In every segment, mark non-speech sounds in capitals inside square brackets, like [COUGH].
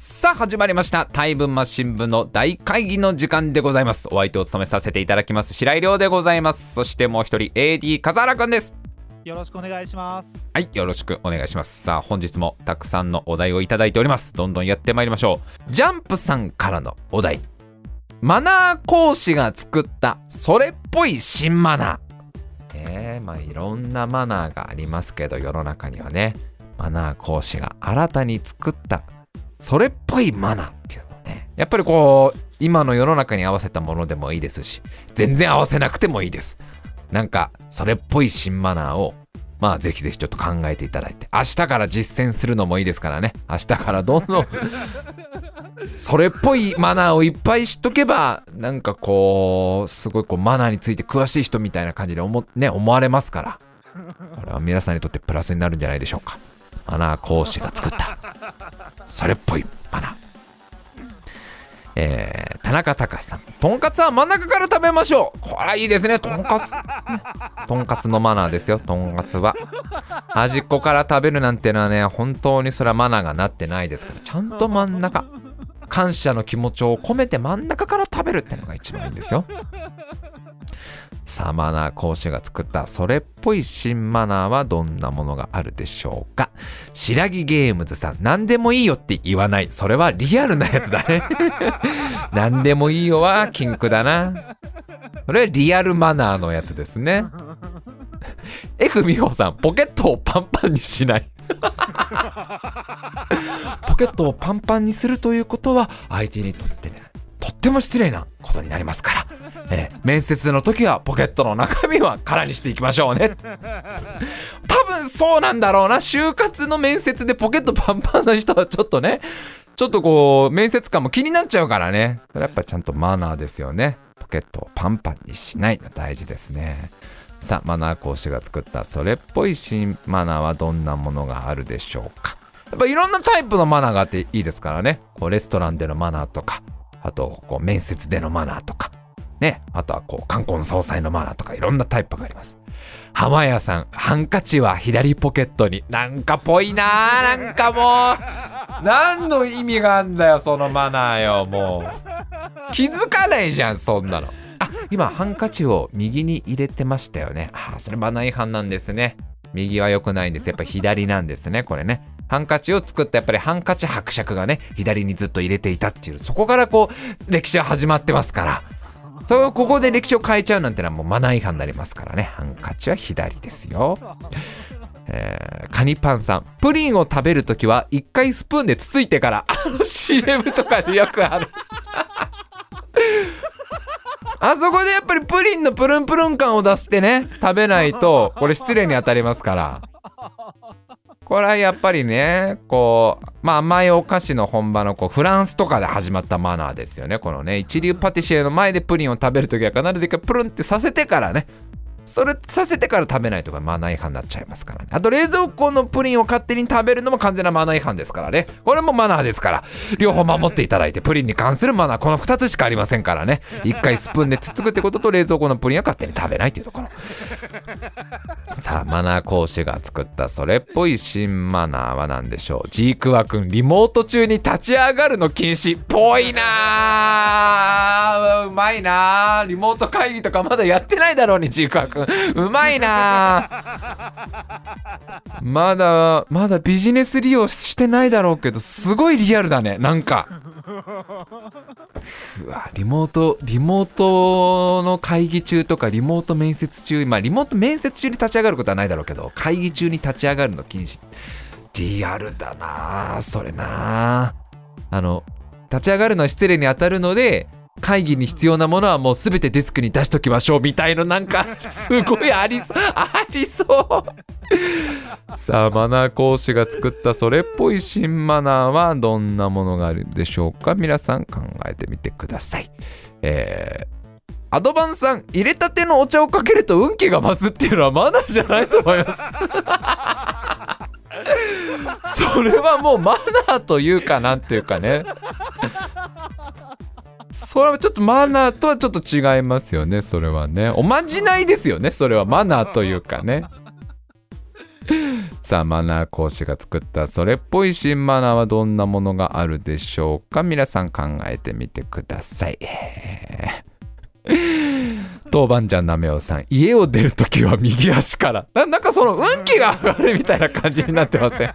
さあ始まりました。タイブンマ新聞の大会議の時間でございます。お相手を務めさせていただきます白井亮でございます。そしてもう一人 AD 笠原くんです。よろしくお願いします。はいよろしくお願いします。さあ本日もたくさんのお題をいただいております。どんどんやってまいりましょう。ジャンプさんからのお題。マナー講師が作ったそれっぽい新マナー。えー、まあいろんなマナーがありますけど世の中にはね。マナー講師が新たに作ったそれっぽいマナーっていうのね。やっぱりこう今の世の中に合わせたものでもいいですし全然合わせなくてもいいです。なんかそれっぽい新マナーをまあぜひぜひちょっと考えていただいて。明日から実践するのもいいですからね。明日からどんどん。[LAUGHS] それっぽいマナーをいっぱい知っとけばなんかこうすごいこうマナーについて詳しい人みたいな感じで思,、ね、思われますから。これは皆さんにとってプラスになるんじゃないでしょうかマナー講師が作ったそれっぽいマナーえー、田中隆さん。とんかつは真ん中から食べましょう。これはいいですね。とんかつ。とんかつのマナーですよ。とんかつは。端っこから食べるなんてのはね、本当にそれはマナーがなってないですから、ちゃんと真ん中。感謝の気持ちを込めて真ん中から食べるってのが一番いいんですよ。さあマナー講師が作ったそれっぽい新マナーはどんなものがあるでしょうか？白木ゲームズさん何でもいいよって言わない。それはリアルなやつだね。[LAUGHS] 何でもいいよは禁句だな。それはリアルマナーのやつですね。F 美穂さんポケットをパンパンにしない。[LAUGHS] [LAUGHS] ポケットをパンパンにするということは相手にとってねとっても失礼なことになりますから、えー、面接の時はポケットの中身は空にしていきましょうね。多分そうなんだろうな。就活の面接でポケットパンパンな人はちょっとねちょっとこう面接官も気になっちゃうからね。それやっぱちゃんとマナーですよね。ポケットをパンパンにしないの大事ですね。さあマナー講師が作ったそれっぽい新マナーはどんなものがあるでしょうか。やっぱいろんなタイプのマナーがあっていいですからね。こうレストランでのマナーとか。あとこう面接でのマナーとか。ね。あとはこう冠婚葬祭のマナーとかいろんなタイプがあります。浜屋さんハンカチは左ポケットに。なんかぽいななんかもう。何の意味があんだよそのマナーよもう。気づかないじゃんそんなの。あ今ハンカチを右に入れてましたよね。あそれマナー違反なんですね。右は良くないんです。やっぱ左なんですねこれね。ハンカチを作ったやっぱりハンカチ伯爵がね左にずっと入れていたっていうそこからこう歴史は始まってますから。そうここで歴史を変えちゃうなんてのはもうマナー違反になりますからね。ハンカチは左ですよ。えー、カニパンさん。プリンを食べるときは一回スプーンでつついてからあの CM とかでよくある。あそこでやっぱりプリンのプルンプルン感を出してね食べないとこれ失礼に当たりますから。これはやっぱりねこうまあ甘いお菓子の本場のこうフランスとかで始まったマナーですよね。このね一流パティシエの前でプリンを食べるときは必ず一回プルンってさせてからねそれさせてから食べないとかマナー違反になっちゃいますからね。あと冷蔵庫のプリンを勝手に食べるのも完全なマナー違反ですからね。これもマナーですから。両方守っていただいて、プリンに関するマナー、この2つしかありませんからね。1回スプーンでつつくってことと冷蔵庫のプリンは勝手に食べないっていうところ。さあ、マナー講師が作ったそれっぽい新マナーは何でしょう。ジークワ君、リモート中に立ち上がるの禁止。ぽいなうまいなリモート会議とかまだやってないだろうに、ジークワ君。[LAUGHS] うまいな。[LAUGHS] まだまだビジネス利用してないだろうけどすごいリアルだね。なんか。[LAUGHS] うわリモートリモートの会議中とかリモート面接中まあリモート面接中に立ち上がることはないだろうけど会議中に立ち上がるの禁止。リアルだなそれな。あの立ち上がるのは失礼に当たるので会議に必要なものはもう全てデスクに出しときましょうみたいななんか [LAUGHS] すごいありそうありそう。さあマナー講師が作ったそれっぽい新マナーはどんなものがあるでしょうか？皆さん考えてみてください。えーアドバンさん入れたてのお茶をかけると運気が増すっていうのはマナーじゃないと思います。[LAUGHS] それはもうマナーというかなんていうかねそれはちょっとマナーとはちょっと違いますよねそれはね。おまじないですよねそれはマナーというかね。[LAUGHS] さあマナー講師が作ったそれっぽい新マナーはどんなものがあるでしょうか？皆さん考えてみてください。当番じゃんなめおさん家を出るときは右足から。ななんかその運気が上がるみたいな感じになってません？[LAUGHS]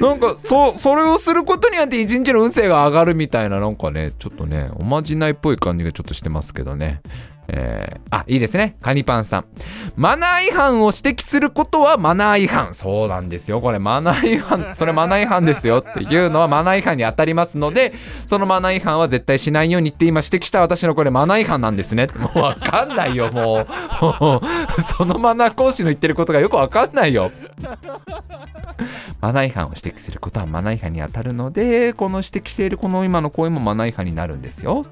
なんかそそれをすることによって一日の運勢が上がるみたいななんかねちょっとねおまじないっぽい感じがちょっとしてますけどね。えー、あ、いいですね。カニパンさん。マナー違反を指摘することはマナー違反。そうなんですよ。これマナー違反、それマナー違反ですよっていうのはマナー違反に当たりますので、そのマナー違反は絶対しないようにって今指摘した私のこれマナー違反なんですね。もうわかんないよ、もう。[LAUGHS] そのマナー講師の言ってることがよくわかんないよ。マナー違反を指摘することはマナー違反に当たるので、この指摘しているこの今の行為もマナー違反になるんですよ。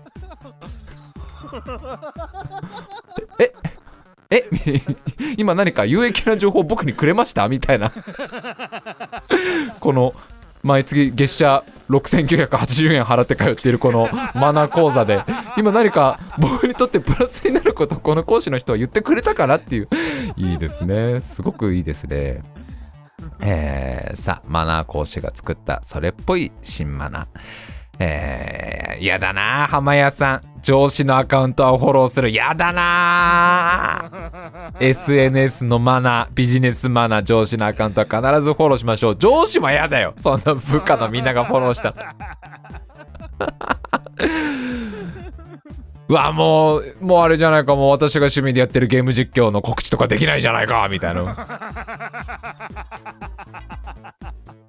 ええ [LAUGHS] 今何か有益な情報を僕にくれました？みたいな。この毎月月謝6980円払って通っているこのマナー講座で。今何か僕にとってプラスになることをこの講師の人は言ってくれたかなっていう。いいですね。すごくいいですね。えー、さあマナー講師が作ったそれっぽい新マナー。えー、やだな浜谷さん。上司のアカウントはフォローする。やだな [LAUGHS] SNS のマナー、ビジネスマナー、上司のアカウントは必ずフォローしましょう。上司もやだよ。そんな部下のみんながフォローした。うわ、もう、もうあれじゃないか、もう私が趣味でやってるゲーム実況の告知とかできないじゃないか、みたいな。[LAUGHS]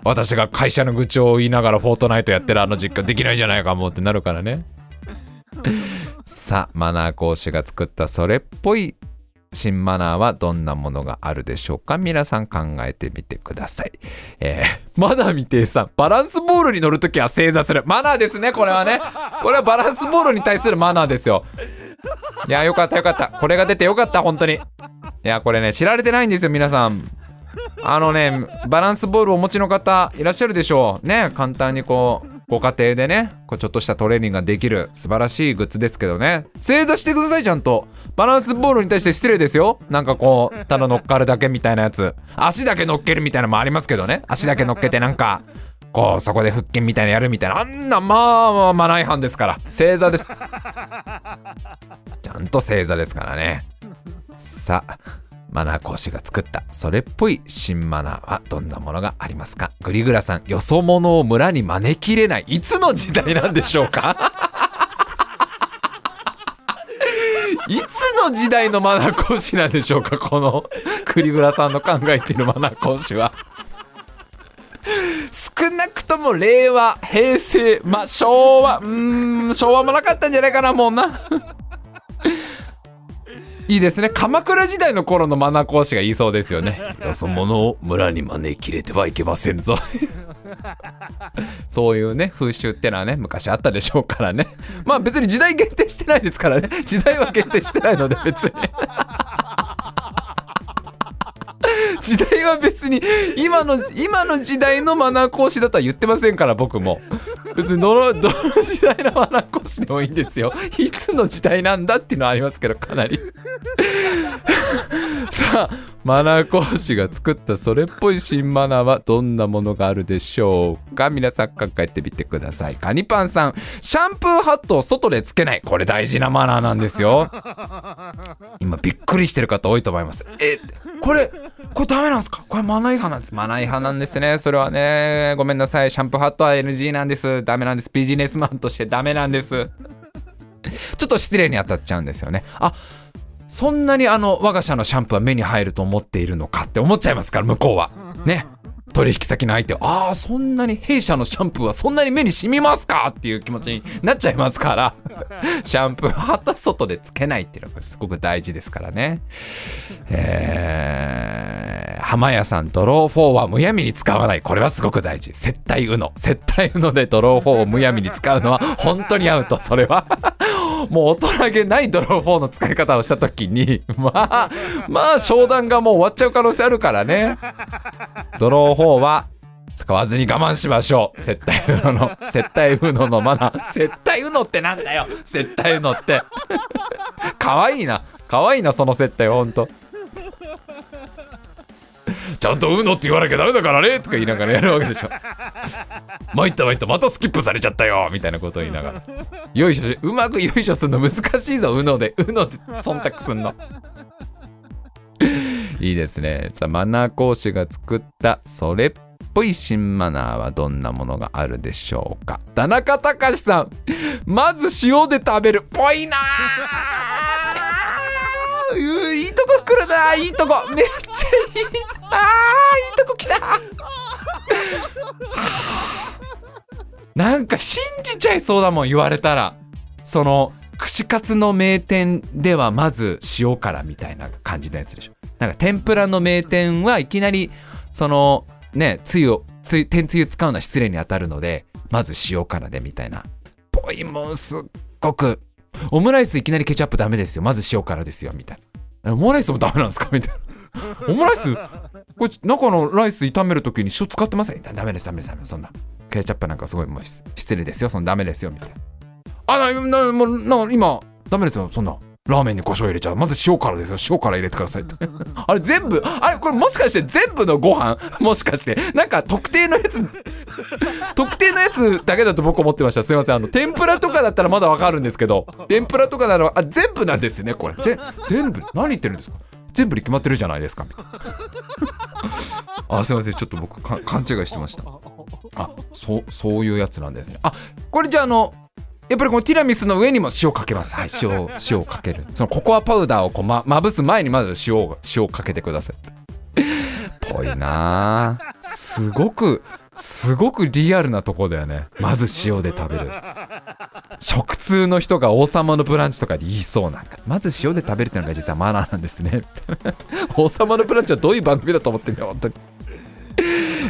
私が会社の愚痴を言いながらフォートナイトやってるあの実況できないじゃないかもってなるからね [LAUGHS] さあマナー講師が作ったそれっぽい新マナーはどんなものがあるでしょうか？皆さん考えてみてください。えー、[LAUGHS] マナー未定さん、バランスボールに乗るときは正座する。マナーですね、これはね。これはバランスボールに対するマナーですよ。いや、よかったよかった。これが出てよかった、本当に。いや、これね、知られてないんですよ、皆さん。あのね、バランスボールをお持ちの方いらっしゃるでしょう。ね、簡単にこう、ご家庭でね、こうちょっとしたトレーニングができる素晴らしいグッズですけどね。正座してください、ちゃんと。バランスボールに対して失礼ですよ。なんかこう、ただ乗っかるだけみたいなやつ。足だけ乗っけるみたいなのもありますけどね。足だけ乗っけてなんか、こう、そこで腹筋みたいなやるみたいな。あんな、まあ、まあ、マナー違反ですから。正座です。ちゃんと正座ですからね。さあ。マナー講師が作った。それっぽい新マナーはどんなものがありますか？グリグラさんよそ者を村に招き入れないいつの時代なんでしょうか？[LAUGHS] いつの時代のマナー講師なんでしょうか？このグリグラさんの考えているマナー講師は。少なくとも令和平成まあ昭和うん昭和もなかったんじゃないかなもうな。いいですね。鎌倉時代の頃のマナー講師が言いそうですよね。[LAUGHS] よそ者を村に招き入れてはいけませんぞ。[LAUGHS] そういうね風習ってのはね昔あったでしょうからね。[LAUGHS] まあ別に時代限定してないですからね。時代は限定してないので別に。時代は別に今の今の時代のマナー講師だとは言ってませんから僕も別にどのどの時代のマナー講師でもいいんですよ。いつの時代なんだっていうのはありますけどかなり。[LAUGHS] さあマナー講師が作ったそれっぽい新マナーはどんなものがあるでしょうか？皆さん考えてみてください。カニパンさんシャンプーハットを外でつけない。これ大事なマナーなんですよ。今びっくりしてる方多いと思います。えこれこれダメなんですか？これマナー違反なんです。マナー違反なんですね。それはねごめんなさい。シャンプーハットは NG なんです。ダメなんです。ビジネスマンとしてダメなんです。ちょっと失礼に当たっちゃうんですよね。あそんなにあの我が社のシャンプーは目に入ると思っているのかって思っちゃいますから向こうは。ね。取引先の相手はああそんなに弊社のシャンプーはそんなに目に染みますかっていう気持ちになっちゃいますから。[LAUGHS] シャンプーはた外でつけないっていうのがすごく大事ですからね。えー、浜屋さんドロー4はむやみに使わない。これはすごく大事。接待うの。接待うのでドロー4をむやみに使うのは本当にアウトそれは。[LAUGHS] もう大人げないドロー4の使い方をした時にまあまあ商談がもう終わっちゃう可能性あるからね。ドロー4は使わずに我慢しましょう。接待うの。の接待うののマナー。接待うのってなんだよ。接待うのって。かわいいな。かわいいなその接待。ほんと。ちゃんと「うの」って言わなきゃダメだからねとか言いながらやるわけでしょ。参った参ったまたスキップされちゃったよみたいなことを言いながら。よいしょうまくよいしょするの難しいぞ「うの」で「うの」で忖度すんの。いいですね。さあマナー講師が作ったそれっぽい新マナーはどんなものがあるでしょうか。田中隆さんまず塩で食べる。ぽいなー。とこ来るな。いいとこ。めっちゃいい。あーいいとこ来た。なんか信じちゃいそうだもん言われたら。その串カツの名店ではまず塩辛みたいな感じのやつでしょ。なんか天ぷらの名店はいきなりそのねつゆをつゆ天つゆ使うのは失礼に当たるのでまず塩辛でみたいな。ぽいもんすっごく。オムライスいきなりケチャップダメですよ。まず塩辛ですよみたいな。オムライスもダメなんですか？みたいな。[LAUGHS] オムライス？これ中のライス炒めるときに塩使ってません？ダメですダメですダメです。そんな。ケチャップなんかすごいもう失失礼ですよ。そんなダメですよみたいな。あななもうな今ダメですよ。そんなラーメンに胡椒入れちゃう。まず塩辛ですよ。塩辛入れてくださいって。あれ全部あれこれもしかして全部のご飯？[LAUGHS] もしかして。なんか特定のやつ特定のやつだけだと僕思ってました。すいません。あの天ぷらとかだったらまだわかるんですけど。天ぷらとかならあ全部なんですねこれ。ぜ全部？何言ってるんですか？全部に決まってるじゃないですか。あすいません。ちょっと僕か勘違いしてました。あそうそういうやつなんですね。あこれじゃああのやっぱりこのティラミスの上にも塩かけます。はい塩 [LAUGHS] 塩をかける。そのココアパウダーをこうままぶす前にまず塩を塩をかけてください。ぽいなあすごくすごくリアルなとこだよね。まず塩で食べる。食通の人が王様のブランチとかで言いそうなんか。まず塩で食べるっていうのが実はマナーなんですね。[LAUGHS] 王様のブランチはどういう番組だと思ってんだよ本当に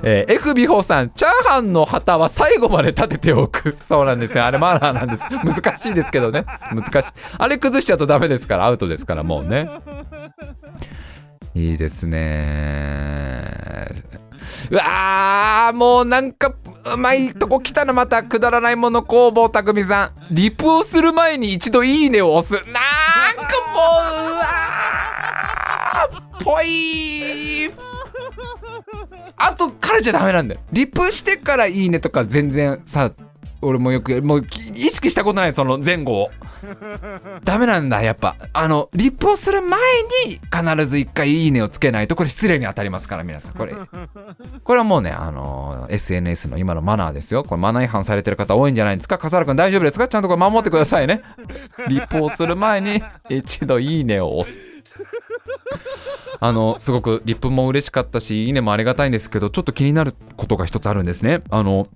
えー、F 美穂さんチャーハンの旗は最後まで立てておく。[LAUGHS] そうなんですよ。あれマナーなんです。難しいですけどね。難しい。あれ崩しちゃうとダメですから。アウトですからもうね。いいですね。うわーもうなんかうまいとこ来たなまたくだらないもの工房たくみさん。リプをする前に一度いいねを押す。なんかもううわーぽいあとからじゃダメなんだよ。リプしてからいいねとか全然さ俺もよくもう意識したことないその前後を。[LAUGHS] ダメなんだやっぱ。あのリプをする前に必ず一回いいねをつけないとこれ失礼に当たりますから皆さん。これ。[LAUGHS] これはもうねあの SNS の今のマナーですよ。これマナー違反されてる方多いんじゃないですか。笠原君大丈夫ですか？ちゃんとこれ守ってくださいね。[LAUGHS] リプをする前に一度いいねを押すあのすごくリップも嬉しかったしいいねもありがたいんですけどちょっと気になることが一つあるんですね。あの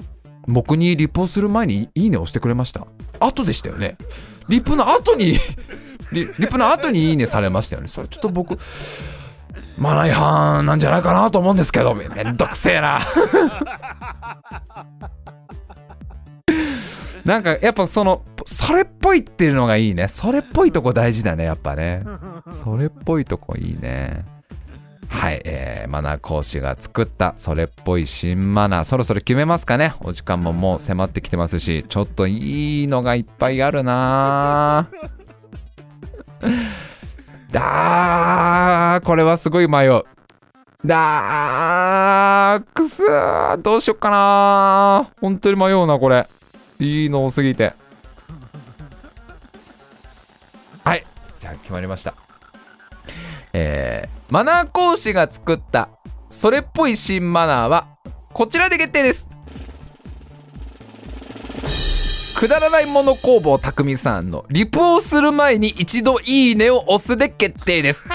僕にリップをする前にいいねを押してくれました。後でしたよね。リップの後にリリップの後にいいねされましたよね。それちょっと僕マナー違反なんじゃないかなと思うんですけどめんどくせえな。[LAUGHS] なんかやっぱそのそれっぽいっていうのがいいね。それっぽいとこ大事だねやっぱね。それっぽいとこいいねはい、えー、マナー講師が作ったそれっぽい新マナー。そろそろ決めますかね。お時間ももう迫ってきてますしちょっといいのがいっぱいあるな。[LAUGHS] だーこれはすごい迷う。だーくすーどうしよっかな本当に迷うなこれ。いいの多すぎて。はいじゃあ決まりました。えー、マナー講師が作ったそれっぽい新マナーはこちらで決定です。くだらないもの工房たくみさんのリプをする前に一度いいねを押すで決定です。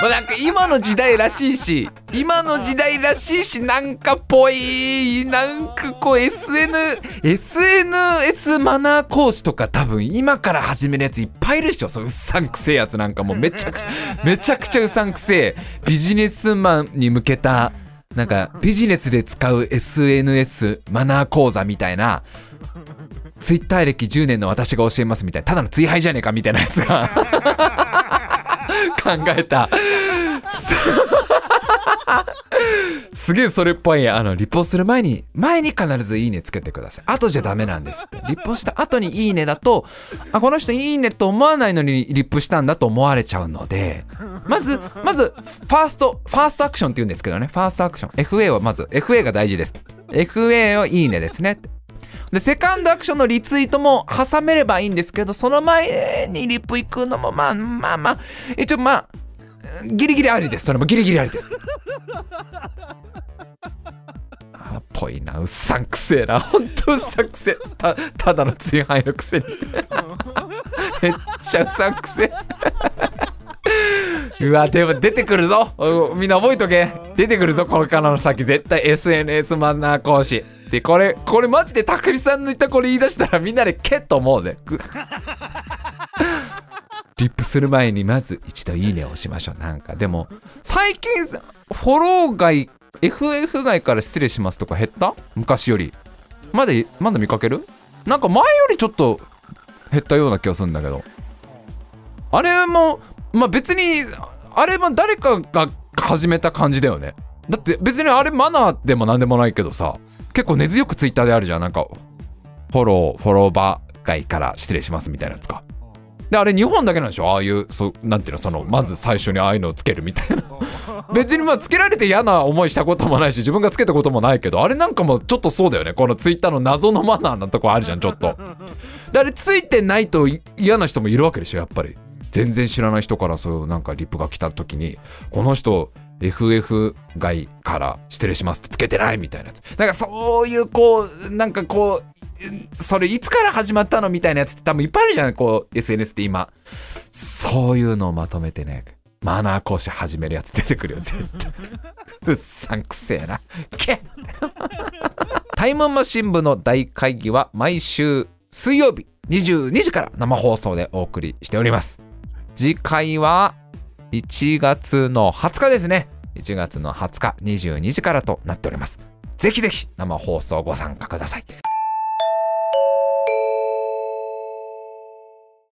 まあなんか今の時代らしいし今の時代らしいしなんかぽいなんかこう SN SNS マナー講師とか多分今から始めるやついっぱいいるでしょ。そううっさんくせえやつなんかもうめちゃくちゃめちゃくちゃうさんくせえ。ビジネスマンに向けたなんかビジネスで使う SNS マナー講座みたいなツイッター歴10年の私が教えますみたいな。ただのツイ廃じゃねえかみたいなやつが。[LAUGHS] 考えた。[LAUGHS] すげえそれっぽい。あのリポする前に前に必ずいいねつけてください。後じゃダメなんですって。リポした後にいいねだとあこの人いいねと思わないのにリポしたんだと思われちゃうのでまずまず first first action って言うんですけどね。 First action。FA をまず FA が大事です。FA をいいねですねでセカンドアクションのリツイートも挟めればいいんですけどその前にリップ行くのもまあまあまあ一応まあギリギリありです。それもギリギリありです。あっぽいな。うっさんくせえな。ほんとうさんくせえ。たただの追廃のくせに。[LAUGHS] めっちゃうさんくせえ。[LAUGHS] うわでも出てくるぞ。みんな覚えとけ。出てくるぞこれからの先。絶対 SNS マナー講師。でこれこれマジでたくみさんの言ったこれ言い出したらみんなでけっと思うぜ。リップする前にまず一度いいねを押しましょう。なんかでも最近フォロー外 FF 外から失礼しますとか減った？昔より。まだまだ見かける？なんか前よりちょっと減ったような気がするんだけど。あれもまあ別にあれも誰かが始めた感じだよね。だって別にあれマナーでも何でもないけどさ結構根強くツイッターであるじゃん。なんかフォローフォローバー外から失礼しますみたいなやつか。であれ日本だけなんでしょ？ああいうそなんていうの？そのまず最初にああいうのをつけるみたいな。[LAUGHS] 別にまあつけられて嫌な思いしたこともないし自分がつけたこともないけどあれなんかもちょっとそうだよね。このツイッターの謎のマナーなとこあるじゃんちょっと。であれついてないと嫌な人もいるわけでしょやっぱり。全然知らない人からそういうなんかリップが来た時にこの人 FF 外から失礼しますってつけてないみたいなやつ。だかそういうこうなんかこうそれいつから始まったのみたいなやつって多分いっぱいあるじゃんこう SNS って今。そういうのをまとめてねマナー講師始めるやつ出てくるよ絶対。うっさんくせえな。けタイムマシン部の大会議は毎週水曜日22時から生放送でお送りしております。次回は1月の20日ですね。1月の20日22時からとなっております。ぜひぜひ生放送ご参加ください。